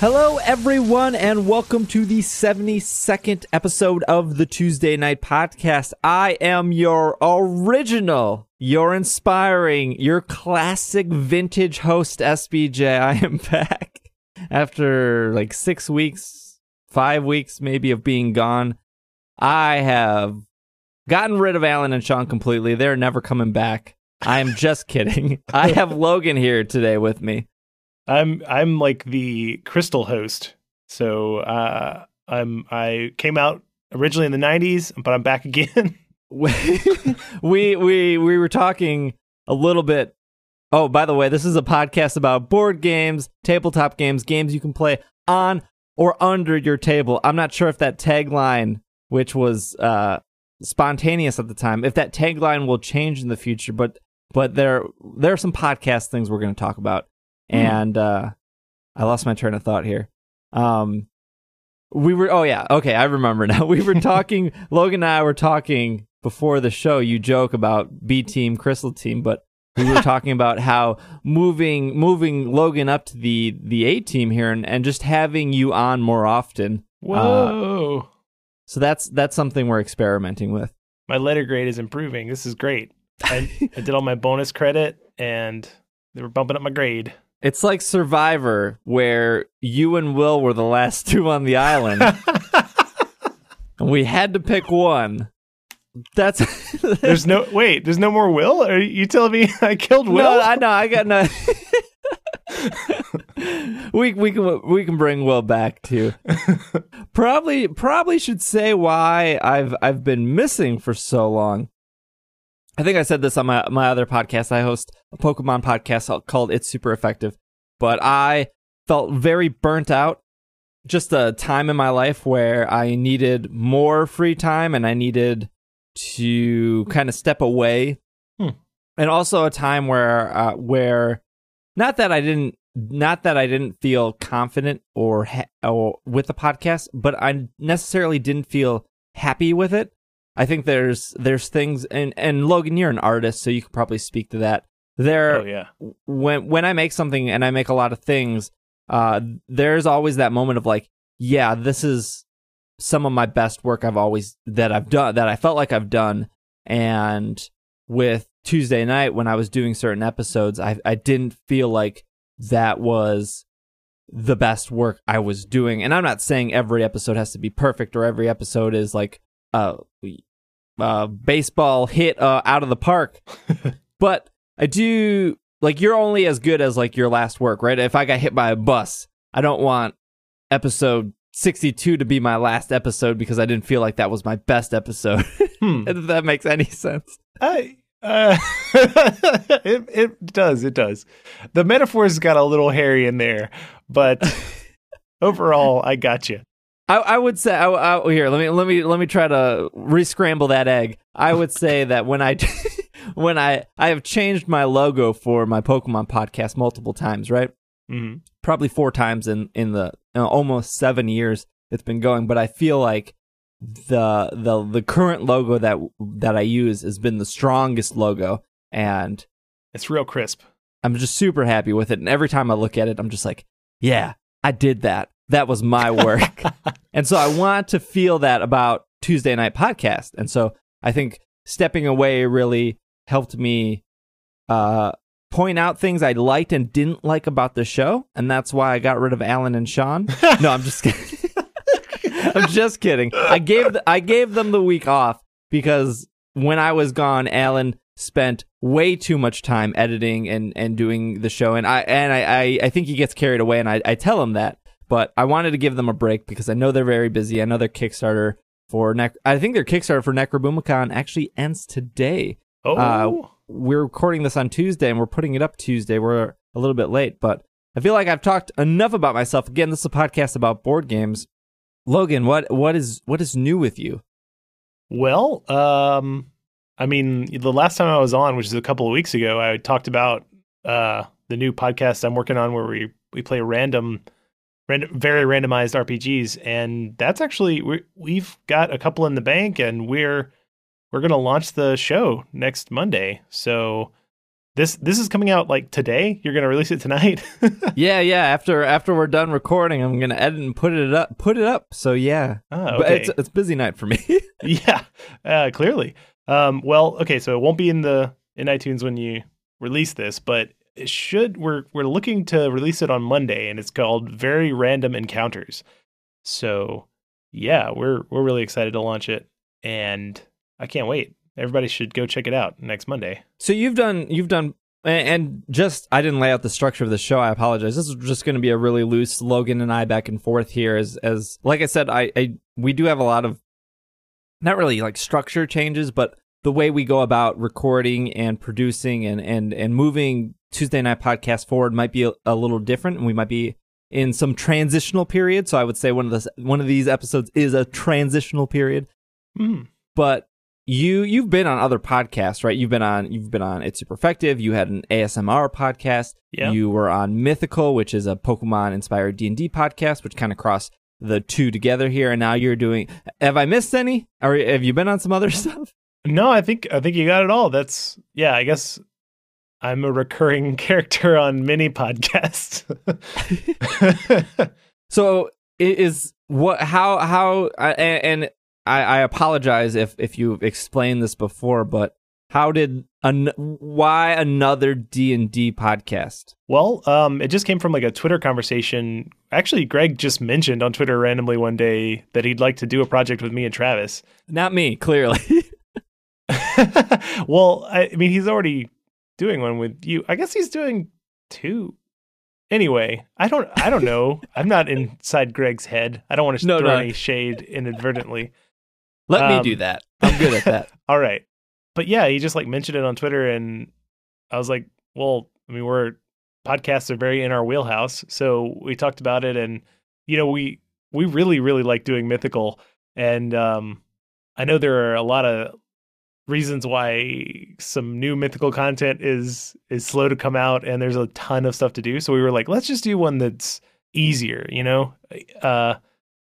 Hello, everyone, and welcome to the 72nd episode of the Tuesday Knight Podcast. I am your original, your inspiring, your classic vintage host, SBJ. I am back after like six weeks, five weeks maybe of being gone. I have gotten rid of Alan and Sean completely. They're never coming back. I am just kidding. I have Logan here today with me. I'm I'm like the crystal host. So uh, I'm I came out originally in the '90s, but I'm back again. we we we were talking a little bit. Oh, by the way, this is a podcast about board games, tabletop games, games you can play on or under your table. I'm not sure if that tagline, which was uh, spontaneous at the time, if that tagline will change in the future. But but there there are some podcast things we're going to talk about. Hmm. and uh, I lost my train of thought here. Um, we were oh yeah okay I remember now. We were talking. Logan and I were talking before the show. You joke about B team, Crystal team, but we were talking about how moving moving Logan up to the the A team here and, and just having you on more often. Whoa! Uh, so that's that's something we're experimenting with. My letter grade is improving. This is great. I, I did all my bonus credit and they were bumping up my grade. It's like Survivor, where you and Will were the last two on the island. and we had to pick one. That's there's no wait. There's no more Will. Are you telling me I killed Will? No, I know. I got no. we we can we can bring Will back too. probably probably should say why I've I've been missing for so long. I think I said this on my my other podcast. I host a Pokemon podcast called It's Super Effective, but I felt very burnt out. Just a time in my life where I needed more free time and I needed to kind of step away, hmm. and also a time where uh, where not that I didn't not that I didn't feel confident or, ha- or with the podcast, but I necessarily didn't feel happy with it I think there's there's things and and Logan, you're an artist, so you could probably speak to that. There, oh, yeah. When when I make something and I make a lot of things, uh, there's always that moment of like, yeah, this is some of my best work I've always that I've done that I felt like I've done. And with Tuesday night when I was doing certain episodes, I I didn't feel like that was the best work I was doing. And I'm not saying every episode has to be perfect or every episode is like uh uh, baseball hit uh, out of the park. but I do like you're only as good as like your last work, right? If I got hit by a bus, I don't want episode 62 to be my last episode because I didn't feel like that was my best episode. Hmm. if that makes any sense. I uh, it it does it does. The metaphors got a little hairy in there, but overall, I got you. I, I would say I, I, here let me let me let me try to rescramble that egg. I would say that when I when I I have changed my logo for my Pokemon podcast multiple times, right? Mm-hmm. Probably four times in in the in almost seven years it's been going. But I feel like the the the current logo that that I use has been the strongest logo, and it's real crisp. I'm just super happy with it, and every time I look at it, I'm just like, yeah, I did that that was my work. and so I want to feel that about Tuesday Knight Podcast. And so I think stepping away really helped me uh, point out things I liked and didn't like about the show. And that's why I got rid of Alan and Sean. no, I'm just kidding. I'm just kidding. I gave I gave them the week off because when I was gone, Alan spent way too much time editing and, and doing the show and I and I, I, I think he gets carried away and I, I tell him that but I wanted to give them a break because I know they're very busy. I know their Kickstarter for Nec- I think their Kickstarter for Necrobumicon actually ends today. Oh, uh, we're recording this on Tuesday and we're putting it up Tuesday. We're a little bit late, but I feel like I've talked enough about myself. Again, this is a podcast about board games. Logan, what what is what is new with you? Well, um, I mean, the last time I was on, which is a couple of weeks ago, I talked about uh, the new podcast I'm working on where we we play random random, very randomized RPGs, and that's actually we we've got a couple in the bank, and we're we're gonna launch the show next Monday. So this this is coming out like today. You're gonna release it tonight. yeah, yeah. After after we're done recording, I'm gonna edit and put it up. Put it up. So yeah, oh, but okay. it's it's busy night for me. yeah, uh, clearly. Um, well, okay, so it won't be in the in iTunes when you release this, but should. We're we're looking to release it on Monday, and it's called Very Random Encounters. So yeah, we're we're really excited to launch it, and I can't wait. Everybody should go check it out next Monday. so you've done you've done. And just, I didn't lay out the structure of the show. I apologize. This is just going to be a really loose Logan and I back and forth here. As, as like I said, I, I, we do have a lot of, not really like structure changes, but the way we go about recording and producing and and and moving Tuesday night podcast forward might be a, a little different, and we might be in some transitional period. So I would say one of the one of these episodes is a transitional period. Mm. But you you've been on other podcasts, right? You've been on you've been on It's Super Effective. You had an ASMR podcast. Yeah. You were on Mythical, which is a Pokemon inspired D and D podcast, which kind of cross the two together here. And now you're doing. Have I missed any? Or have you been on some other stuff? No, I think I think you got it all. That's yeah. I guess I'm a recurring character on many podcasts. So is what how how and, and I, I apologize if if you've explained this before, but how did an, why another D and D podcast? well, um, it just came from like a Twitter conversation. Actually, Greg just mentioned on Twitter randomly one day that he'd like to do a project with me and Travis. Not me, clearly. well, I, I mean, he's already doing one with you. I guess he's doing two. Anyway, I don't. I don't know. I'm not inside Greg's head. I don't want to No, throw no. any shade inadvertently. Let me Um, do that. I'm good at that. All right. But yeah, he just like mentioned it on Twitter and I was like, well, I mean, we're podcasts are very in our wheelhouse. So we talked about it and you know, we we really really like doing mythical and um I know there are a lot of reasons why some new mythical content is is slow to come out and there's a ton of stuff to do. So we were like, let's just do one that's easier, you know? Uh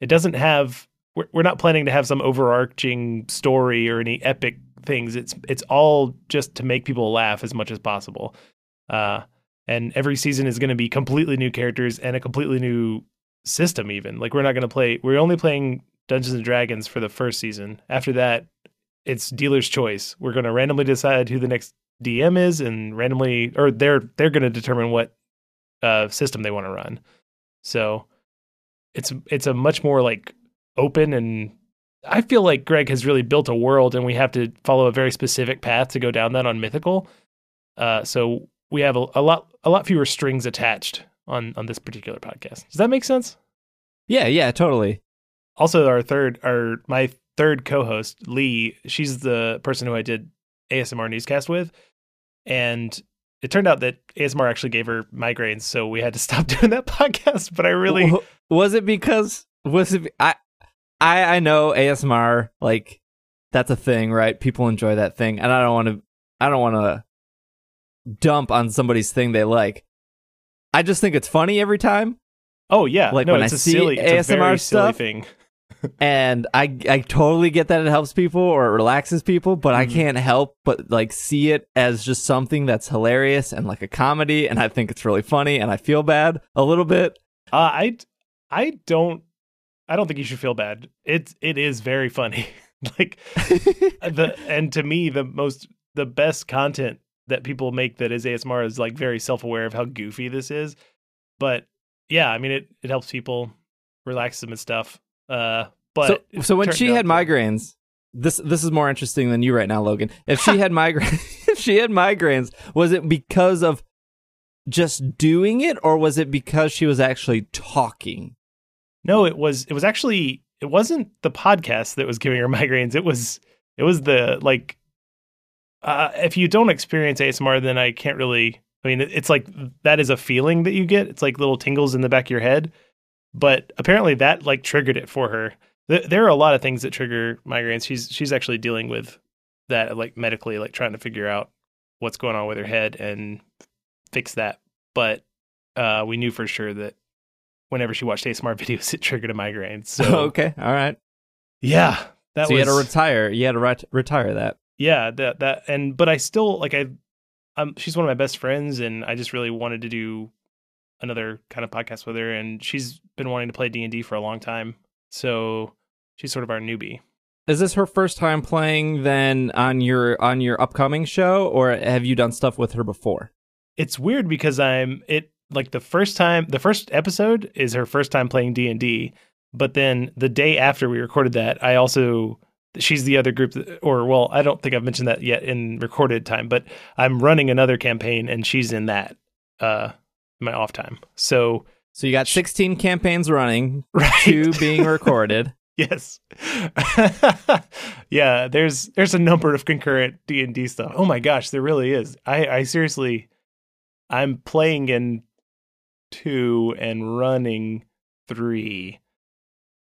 it doesn't have we're, we're not planning to have some overarching story or any epic things. It's it's all just to make people laugh as much as possible. Uh, and every season is going to be completely new characters and a completely new system. Even like we're not going to play. We're only playing Dungeons and Dragons for the first season. After that, it's dealer's choice. We're going to randomly decide who the next DM is, and randomly, or they're they're going to determine what uh, system they want to run. So it's it's a much more like open and I feel like Greg has really built a world and we have to follow a very specific path to go down that on mythical. Uh, so we have a, a lot a lot fewer strings attached on on this particular podcast. Does that make sense? Yeah, yeah, totally. Also, our third, our my third co-host Lee, she's the person who I did ASMR newscast with, and it turned out that ASMR actually gave her migraines, so we had to stop doing that podcast. But I really, was it because was it I I I know ASMR like that's a thing, right? People enjoy that thing, and I don't want to I don't want to dump on somebody's thing they like. I just think it's funny every time, oh yeah, like no, when it's I a see silly, ASMR stuff, thing. and I I totally get that it helps people or it relaxes people, but I Mhm. can't help but like see it as just something that's hilarious and like a comedy, and I think it's really funny, and I feel bad a little bit. Uh, I I don't I don't think you should feel bad. It's it is very funny. like the and to me the most the best content that people make that is ASMR is like very self aware of how goofy this is. But yeah, I mean it it helps people relax them and stuff. Uh, but so, so when she had migraines, this this is more interesting than you right now, Logan. If she had migraines, if she had migraines, was it because of just doing it, or was it because she was actually talking? No, it was it was actually it wasn't the podcast that was giving her migraines. It was it was the like uh if you don't experience ASMR then I can't really I mean it's like that is a feeling that you get. It's like little tingles in the back of your head. But apparently that like triggered it for her. Th- there are a lot of things that trigger migraines. She's she's actually dealing with that like medically like trying to figure out what's going on with her head and fix that. But uh we knew for sure that whenever she watched ASMR videos, it triggered a migraine. So okay, all right. yeah, that so was you had to retire. You had to ret- retire that. yeah that that and but I still like I um, she's one of my best friends, and I just really wanted to do another kind of podcast with her. And she's been wanting to play D and D for a long time, so she's sort of our newbie. Is this her first time playing then on your on your upcoming show, or have you done stuff with her before? It's weird because I'm it like the first time the first episode is her first time playing D and D, but then the day after we recorded that, I also she's the other group that, or well i don't think i've mentioned that yet in recorded time but i'm running another campaign and she's in that uh my off time. So so you got 16 campaigns running right. two being recorded. Yes. Yeah there's there's a number of concurrent d&d stuff. Oh my gosh there really is. I i seriously i'm playing in two and running three.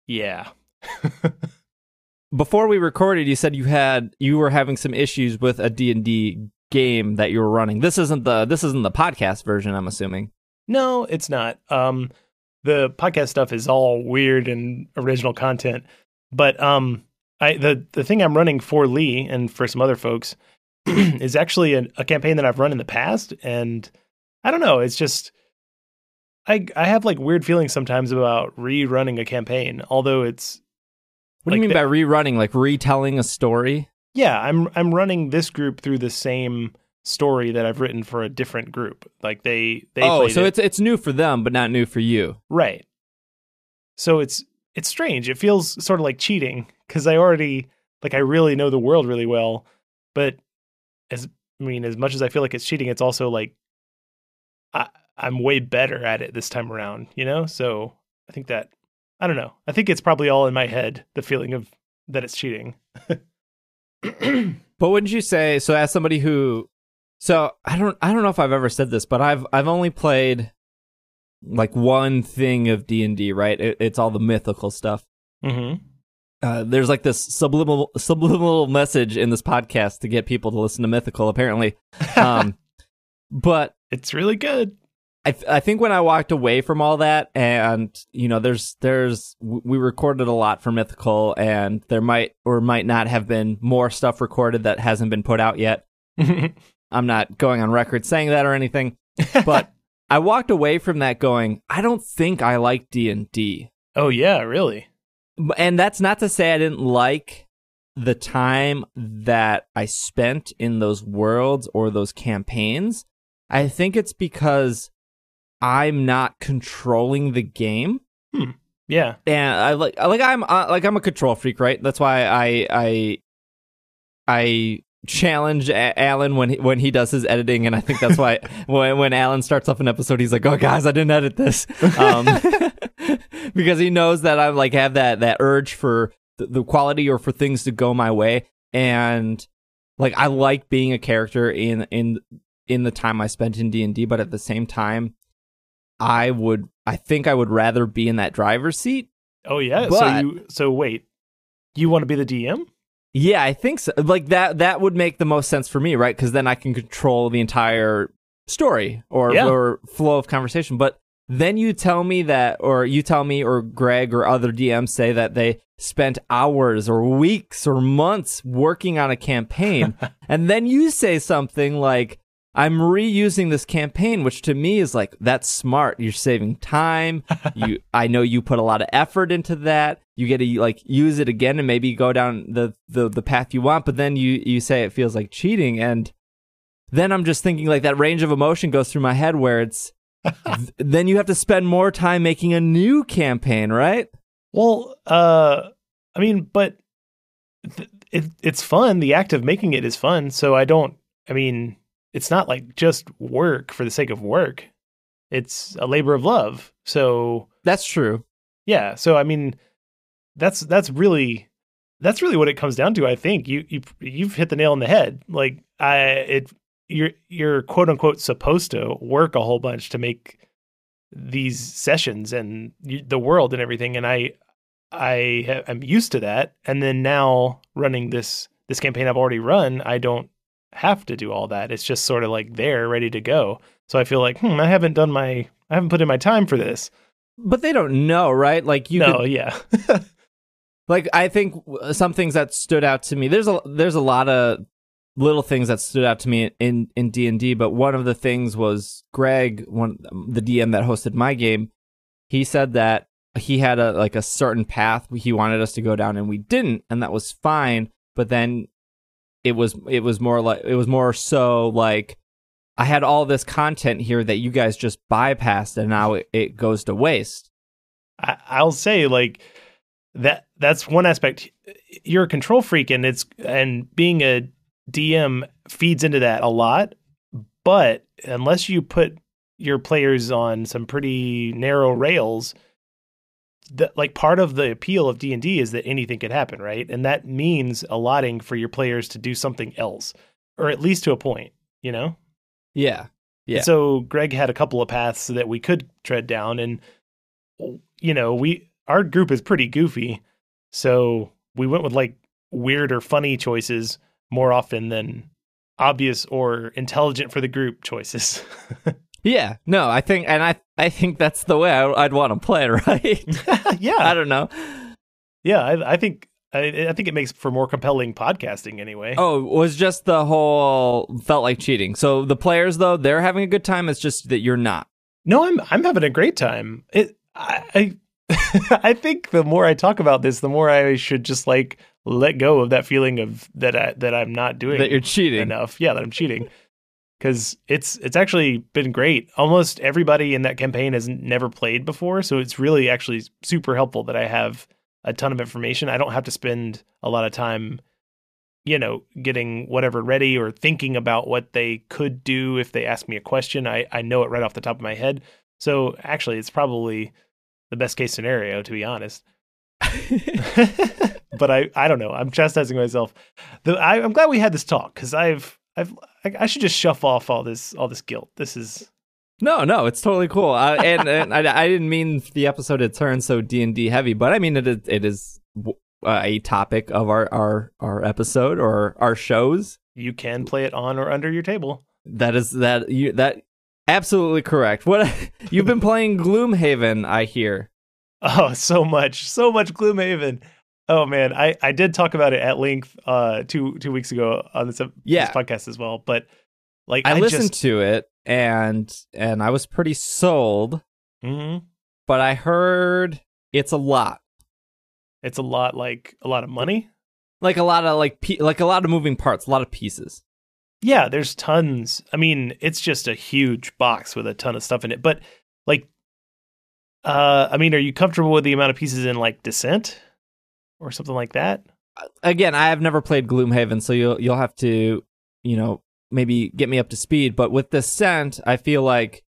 Yeah. Before we recorded you said you had you were having some issues with a d&d game that you were running. This isn't the this isn't the podcast version i'm assuming no it's not um the podcast stuff is all weird and original content but um i the the thing i'm running for lee and for some other folks is actually a, a campaign that i've run in the past and i don't know it's just I I have like weird feelings sometimes about rerunning a campaign, although it's what do you mean by rerunning? Like retelling a story? Yeah, I'm I'm running this group through the same story that I've written for a different group. Like they they Oh, so it. it's it's new for them but not new for you. Right. So it's it's strange. It feels sort of like cheating cuz I already like I really know the world really well, but as I mean as much as I feel like it's cheating, it's also like I I'm way better at it this time around, you know? So I think that I don't know. I think it's probably all in my head, the feeling of that it's cheating. but wouldn't you say so as somebody who so I don't I don't know if I've ever said this, but I've I've only played like one thing of D&D, right? It, it's all the mythical stuff. Mm-hmm. Uh, there's like this subliminal subliminal message in this podcast to get people to listen to mythical apparently. Um, but it's really good. I th- I think when I walked away from all that, and you know, there's there's we recorded a lot for Mythical, and there might or might not have been more stuff recorded that hasn't been put out yet. I'm not going on record saying that or anything, but I walked away from that going, I don't think I like D and D. Oh yeah, really. And that's not to say I didn't like the time that I spent in those worlds or those campaigns. I think it's because I'm not controlling the game. Hmm. Yeah, and I like like I'm uh, like I'm a control freak, right? That's why I I I challenge Alan when he, when he does his editing, and I think that's why when when Alan starts off an episode, he's like, "Oh, guys, I didn't edit this," um, because he knows that I like have that that urge for the, the quality or for things to go my way, and like I like being a character in in in the time I spent in D and D, but at the same time, I would I think I would rather be in that driver's seat. Oh yeah. But, so you so wait. You want to be the DM? Yeah, I think so. Like that that would make the most sense for me, right? Cuz then I can control the entire story or yeah. or flow of conversation. But then you tell me that or you tell me or Greg or other DMs say that they spent hours or weeks or months working on a campaign and then you say something like I'm reusing this campaign, which to me is like that's smart. You're saving time. you, I know you put a lot of effort into that. You get to like use it again and maybe go down the, the the path you want. But then you you say it feels like cheating, and then I'm just thinking like that range of emotion goes through my head where it's then you have to spend more time making a new campaign, right? Well, uh, I mean, but th- it, it's fun. The act of making it is fun. So I don't. I mean, it's not like just work for the sake of work. It's a labor of love. So That's true. Yeah, so I mean that's that's really that's really what it comes down to, I think. You you you've hit the nail on the head. Like I it you're you're quote unquote supposed to work a whole bunch to make these sessions and the world and everything and I I am used to that and then now running this this campaign I've already run, I don't have to do all that. It's just sort of like there, ready to go. So I feel like, hmm, I haven't done my, I haven't put in my time for this. But they don't know, right? Like you. No, could, yeah. like I think some things that stood out to me. There's a there's a lot of little things that stood out to me in in D and D. But one of the things was Greg, one the DM that hosted my game. He said that he had a like a certain path he wanted us to go down, and we didn't, and that was fine. But then it was it was more like it was more so like I had all this content here that you guys just bypassed, and now it, it goes to waste. I, I'll say like that. That's one aspect. You're a control freak, and it's and being a DM feeds into that a lot. But unless you put your players on some pretty narrow rails, that like part of the appeal of D&D is that anything could happen, right? And that means allotting for your players to do something else or at least to a point, you know? Yeah. Yeah. And so Greg had a couple of paths that we could tread down and you know, we our group is pretty goofy. So we went with like weird or funny choices more often than obvious or intelligent for the group choices. Yeah, no, I think, and I, I think that's the way I, would want to play, right? yeah, I don't know. Yeah, I, I think, I, I, think it makes for more compelling podcasting anyway. Oh, it was just the whole felt like cheating. So the players though, they're having a good time. It's just that you're not. No, I'm, I'm having a great time. It, I, I, I think the more I talk about this, the more I should just like let go of that feeling of that I, that I'm not doing that you're cheating enough. Yeah, that I'm cheating because it's it's actually been great. Almost everybody in that campaign has never played before, so it's really actually super helpful that I have a ton of information. I don't have to spend a lot of time, you know, getting whatever ready or thinking about what they could do if they ask me a question. I I know it right off the top of my head. So actually, it's probably the best case scenario, to be honest. but I I don't know. I'm chastising myself. The, I, I'm glad we had this talk because I've I've I, should just shuffle off all this all this guilt. This is no, no, it's totally cool. Uh, and, and I, I, didn't mean the episode to turn so D and D heavy, but I mean it is, it is uh, a topic of our, our our episode or our shows. You can play it on or under your table. That is that you that absolutely correct. What you've been playing Gloomhaven, I hear. Oh, so much, so much Gloomhaven. Oh man, I, I did talk about it at length uh two two weeks ago on this, yeah. this podcast as well. But like I, I listened just... to it and and I was pretty sold. Mm-hmm. But I heard it's a lot. It's a lot like a lot of money. Like a lot of like pe- like a lot of moving parts, a lot of pieces. Yeah, there's tons. I mean, it's just a huge box with a ton of stuff in it. But like uh I mean, are you comfortable with the amount of pieces in like Descent? Or something like that. Again, I have never played Gloomhaven, so you'll you'll have to, you know, maybe get me up to speed. But with Descent, I feel like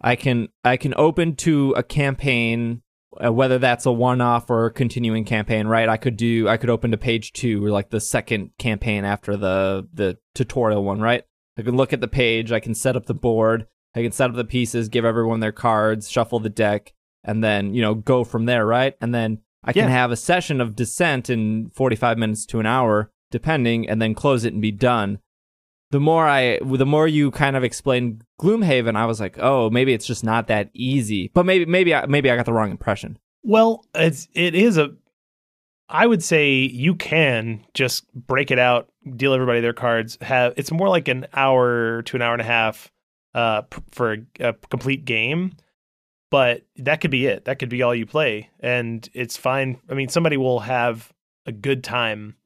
I can I can open to a campaign, uh, whether that's a one-off or a continuing campaign. Right? I could do I could open to page two or like the second campaign after the the tutorial one. Right? I can look at the page. I can set up the board. I can set up the pieces, give everyone their cards, shuffle the deck, and then you know go from there. Right? And then I can have a session of descent in 45 minutes to an hour, depending, and then close it and be done. The more I, the more you kind of explain Gloomhaven, I was like, oh, maybe it's just not that easy. But maybe, maybe, I, maybe I got the wrong impression. Well, it's it is a. I would say you can just break it out, deal everybody their cards. Have it's more like an hour to an hour and a half uh, for a, a complete game but that could be it. That could be all you play, and it's fine. I mean, somebody will have a good time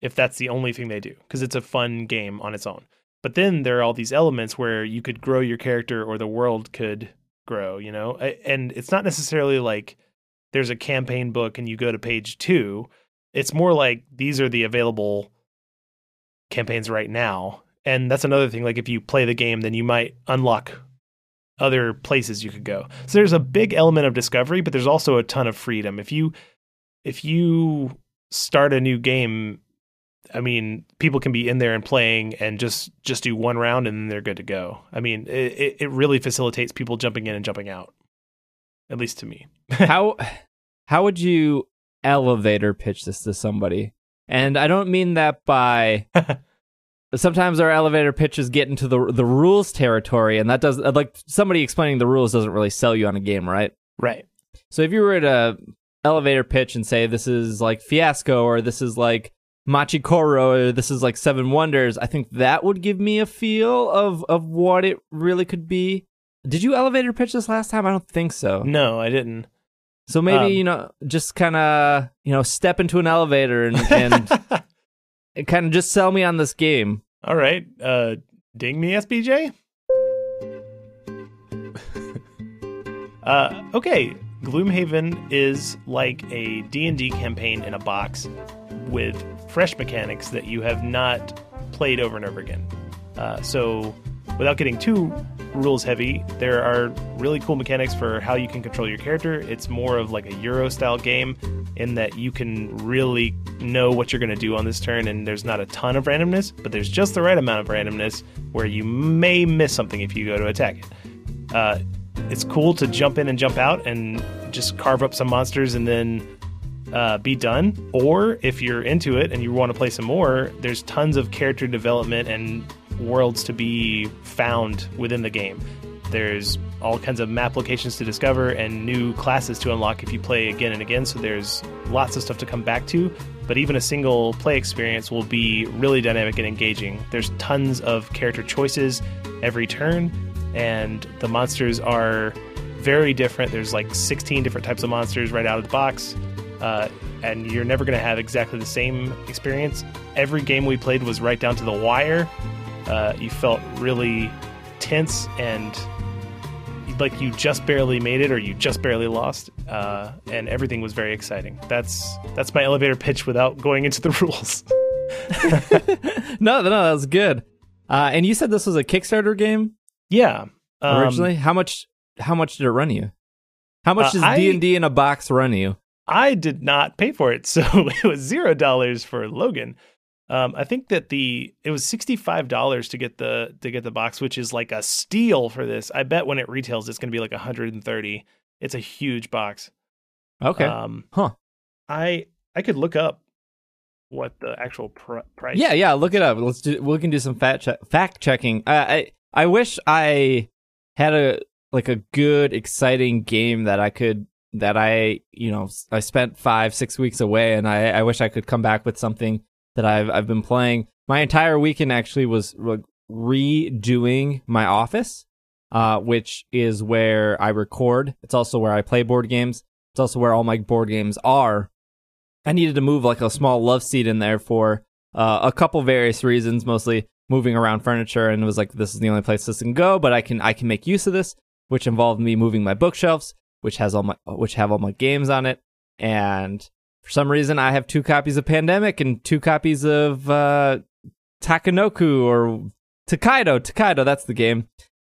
if that's the only thing they do because it's a fun game on its own. But then there are all these elements where you could grow your character or the world could grow, you know? And it's not necessarily like there's a campaign book and you go to page 2. It's more like these are the available campaigns right now. And that's another thing like if you play the game then you might unlock other places you could go. So there's a big element of discovery, but there's also a ton of freedom. If you if you start a new game, I mean, people can be in there and playing and just just do one round and then they're good to go. I mean, it it really facilitates people jumping in and jumping out. At least to me. how how would you elevator pitch this to somebody? And I don't mean that by sometimes our elevator pitches get into the the rules territory, and that does like somebody explaining the rules doesn't really sell you on a game, right? Right. So if you were at a elevator pitch and say this is like fiasco or this is like Machi Koro, or this is like Seven Wonders, I think that would give me a feel of of what it really could be. Did you elevator pitch this last time? I don't think so. No, I didn't. So maybe Um, you know, just kind of you know, step into an elevator and and kind of just sell me on this game. All right. Uh, ding me, SBJ. uh, okay. Gloomhaven is like a D&D campaign in a box with fresh mechanics that you have not played over and over again. Uh, so, without getting too rules heavy, there are really cool mechanics for how you can control your character. It's more of like a Euro style game in that you can really know what you're going to do on this turn, and there's not a ton of randomness, but there's just the right amount of randomness where you may miss something if you go to attack it. Uh, it's cool to jump in and jump out and just carve up some monsters and then uh, be done. Or if you're into it and you want to play some more, there's tons of character development and worlds to be found within the game. There's all kinds of map locations to discover and new classes to unlock if you play again and again. So there's lots of stuff to come back to. But even a single play experience will be really dynamic and engaging. There's tons of character choices every turn, and the monsters are very different. There's like 16 different types of monsters right out of the box. Uh, and you're never going to have exactly the same experience. Every game we played was right down to the wire. Uh, you felt really tense and like you just barely made it or you just barely lost uh, and everything was very exciting that's that's my elevator pitch without going into the rules no, no, that was good. Uh, and you said this was a Kickstarter game yeah um, originally. how much? How much did it run you? How much Uh, does D and D in a box run you? I did not pay for it, so it was zero dollars for Logan. Um, I think that the it was sixty five dollars to get the to get the box, which is like a steal for this. I bet when it retails, it's going to be like one hundred and thirty. It's a huge box. Okay. Um, huh. I I could look up what the actual pr- price. Yeah, yeah. Look it up. Let's do. We can do some fact che- fact checking. Uh, I I wish I had a like a good, exciting game that I could that I you know I spent five six weeks away, and I I wish I could come back with something that I've I've been playing. My entire weekend actually was like redoing my office, uh, which is where I record. It's also where I play board games. It's also where all my board games are. I needed to move like a small love seat in there for uh, a couple various reasons, mostly moving around furniture, and it was like this is the only place this can go, but I can I can make use of this, which involved me moving my bookshelves, which has all my which have all my games on it, and for some reason I have two copies of Pandemic and two copies of uh, Takanoku or Tokaido. Tokaido, that's the game.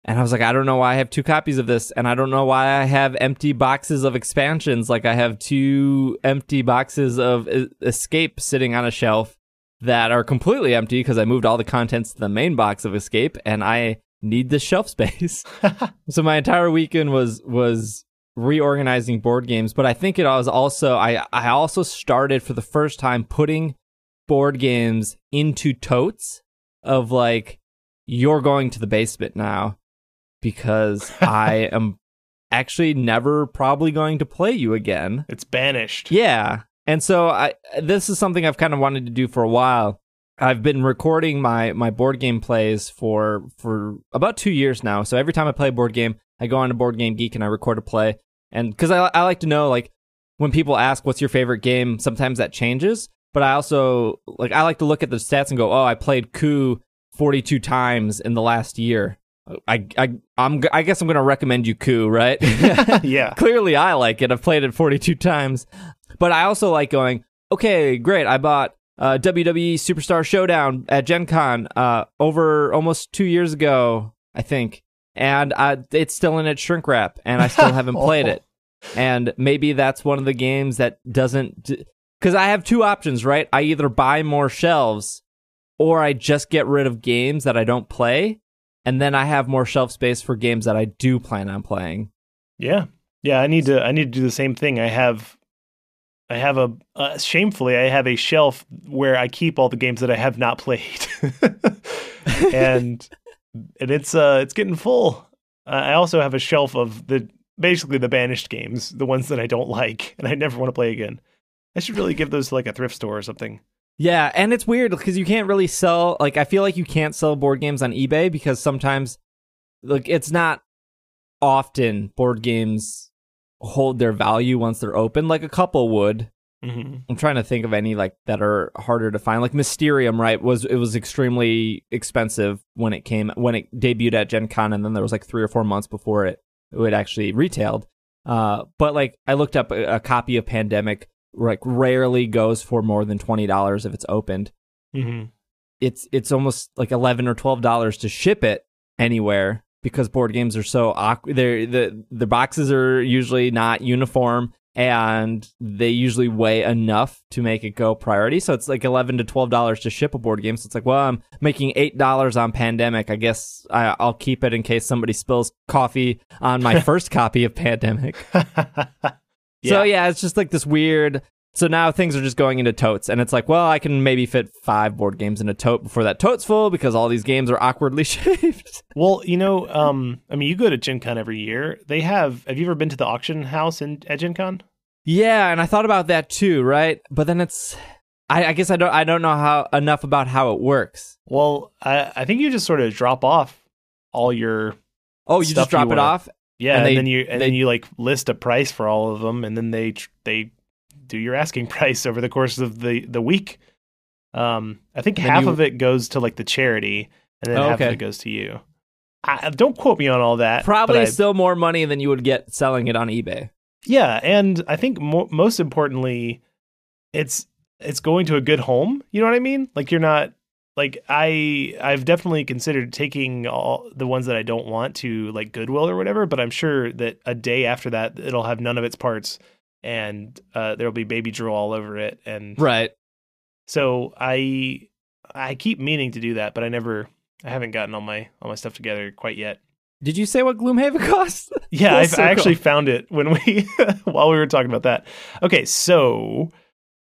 And I was like, I don't know why I have two copies of this, and I don't know why I have empty boxes of expansions. Like I have two empty boxes of Escape sitting on a shelf that are completely empty because I moved all the contents to the main box of Escape, and I need the shelf space. so my entire weekend was was reorganizing board games, but I think it was also I I also started for the first time putting board games into totes of like you're going to the basement now because I am actually never probably going to play you again. it's banished. Yeah. And so I this is something I've kind of wanted to do for a while. I've been recording my my board game plays for for about 2 years now. So every time I play a board game, I go on to Board Game Geek and I record a play. And cuz I I like to know like when people ask what's your favorite game, sometimes that changes, but I also like I like to look at the stats and go, "Oh, I played Coup 42 times in the last year." I I I'm I guess I'm going to recommend you Coup, right? yeah. Clearly, I like it. I've played it 42 times. But I also like going, okay, great. I bought uh, WWE Superstar Showdown at Gen Con uh, over almost two years ago, I think. And uh, it's still in its shrink wrap, and I still haven't played it. And maybe that's one of the games that doesn't. Because I have two options, right? I either buy more shelves or I just get rid of games that I don't play. And then I have more shelf space for games that I do plan on playing. Yeah. Yeah, I need to I need to do the same thing. I have I have a uh, shamefully I have a shelf where I keep all the games that I have not played. and and it's uh it's getting full. Uh, I also have a shelf of the basically the banished games, the ones that I don't like and I never want to play again. I should really give those to like a thrift store or something. Yeah, and it's weird because you can't really sell like I feel like you can't sell board games on eBay because sometimes like it's not often board games hold their value once they're open like a couple would. Mm-hmm. I'm trying to think of any like that are harder to find. Like Mysterium, right? Was it was extremely expensive when it came when it debuted at Gen Con and then there was like 3 or 4 months before it it actually retailed. Uh but like I looked up a, a copy of Pandemic like rarely goes for more than twenty dollars if it's opened. Mm-hmm. It's it's almost like eleven or twelve dollars to ship it anywhere because board games are so awkward. They're, the the boxes are usually not uniform and they usually weigh enough to make it go priority. So it's like eleven to twelve dollars to ship a board game. So it's like, well, I'm making eight dollars on Pandemic. I guess I, I'll keep it in case somebody spills coffee on my first copy of Pandemic. So yeah, it's just like this weird. So now things are just going into totes, and it's like, well, I can maybe fit five board games in a tote before that tote's full because all these games are awkwardly shaped. Well, you know, um, I mean, you go to Gen Con every year. They have. Have you ever been to the auction house in at Gen Con? yeah, and I thought about that too, right? But then it's, I, I guess I don't, I don't know how enough about how it works. Well, I, I think you just sort of drop off all your Oh, you just drop you it off. yeah, And and, they- then you and they- then you like list a price for all of them, and then they they do your asking price over the course of the the week. Um, I think half you- of it goes to like the charity, and then Oh, half of it goes to you. I, don't quote me on all that. Probably I- still more money than you would get selling it on eBay. Yeah, and I think mo- most importantly, it's it's going to a good home. You know what I mean? Like you're not like I I've definitely considered taking all the ones that I don't want to like Goodwill or whatever, but I'm sure that a day after that it'll have none of its parts and uh, there'll be baby drool all over it and Right. so I I keep meaning to do that, but I never I haven't gotten all my all my stuff together quite yet. Did you say what Gloomhaven costs? Yeah, I, Full. I actually found it when we while we were talking about that. Okay, so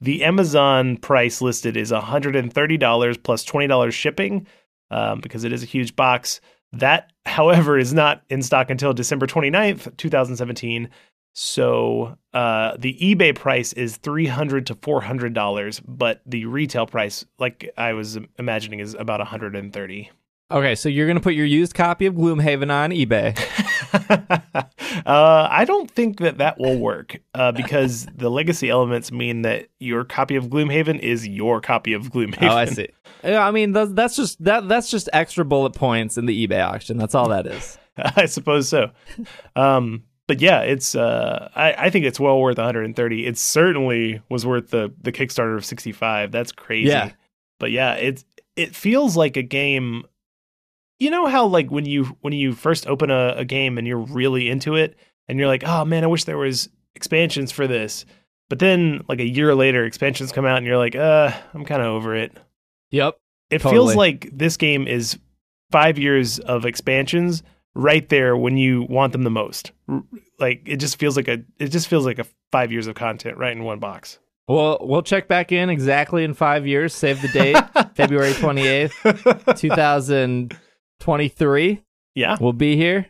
the Amazon price listed is $130 plus $20 shipping um, because it is a huge box. That, however, is not in stock until December 29th, 2017. So uh, the eBay price is 300 to $400, but the retail price, like I was imagining, is about 130 Okay, so you're gonna put your used copy of Gloomhaven on eBay. uh, I don't think that that will work uh, because the legacy elements mean that your copy of Gloomhaven is your copy of Gloomhaven. Oh, I see. Yeah, I mean that's, that's just that that's just extra bullet points in the eBay auction. That's all that is. I suppose so. Um, but yeah, it's uh, I, I think it's well worth 130. It certainly was worth the the Kickstarter of 65. That's crazy. Yeah. But yeah, it's it feels like a game. You know how like when you when you first open a, a game and you're really into it and you're like, oh man, I wish there was expansions for this. But then like a year later, expansions come out and you're like, uh, I'm kind of over it. Yep. It Totally. feels like this game is five years of expansions right there when you want them the most. Like it just feels like a it just feels like a five years of content right in one box. Well, we'll check back in exactly in five years. Save the date, February twenty eighth, two thousand twenty three. yeah. We'll be here,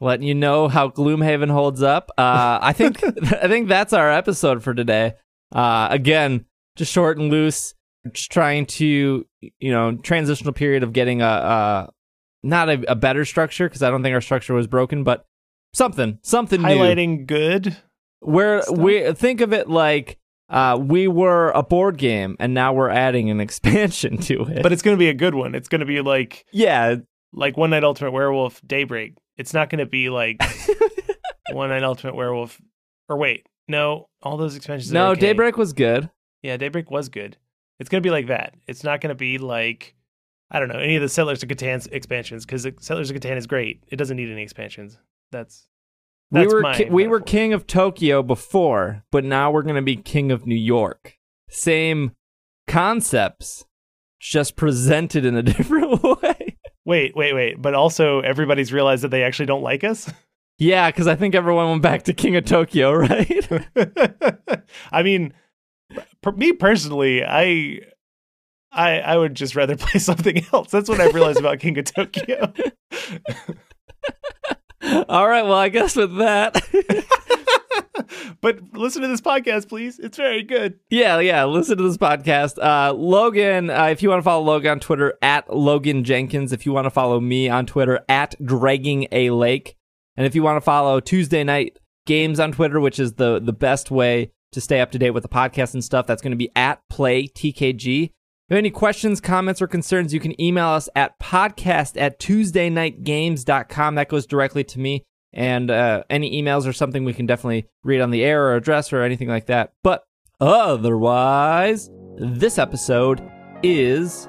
letting you know how Gloomhaven holds up. Uh, I think I think that's our episode for today. Uh, again, just short and loose. Just trying to, you know, transitional period of getting a, a not a, a better structure because I don't think our structure was broken, but something, something new. Highlighting good. Where stuff. we think of it like uh, we were a board game and now we're adding an expansion to it. But it's gonna be a good one. It's gonna be like yeah, like One Night Ultimate Werewolf Daybreak. It's not gonna be like One Night Ultimate Werewolf or wait, no, all those expansions are no, okay. Daybreak was good. Yeah, Daybreak was good. It's gonna be like that. It's not gonna be like I don't know any of the Settlers of Catan expansions because Settlers of Catan is great. It doesn't need any expansions. That's we were ki- we were king of Tokyo before, but now we're gonna be king of New York. Same concepts, just presented in a different way. Wait, wait, wait. But also, everybody's realized that they actually don't like us. yeah, because I think everyone went back to King of Tokyo, right? I mean, me personally, I. I, I would just rather play something else. That's what I've realized about King of Tokyo. All right, well, I guess with that. but listen to this podcast, please. It's very good. Yeah, yeah. Listen to this podcast. Uh, Logan, uh, if you want to follow Logan on Twitter, at Logan Jenkins. If you want to follow me on Twitter, at Dragging a Lake. And if you want to follow Tuesday Knight Games on Twitter, which is the, the best way to stay up to date with the podcast and stuff, that's going to be at Play TKG have any questions, comments, or concerns, you can email us at podcast at tuesdayknightgames.com. That goes directly to me. And uh, any emails or something we can definitely read on the air or address or anything like that. But otherwise, this episode is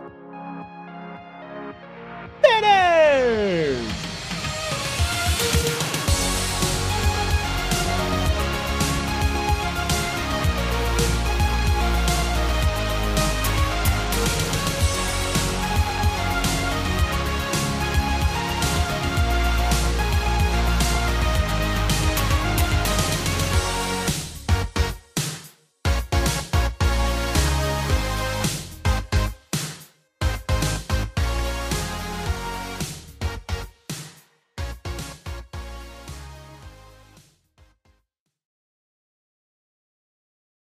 finished!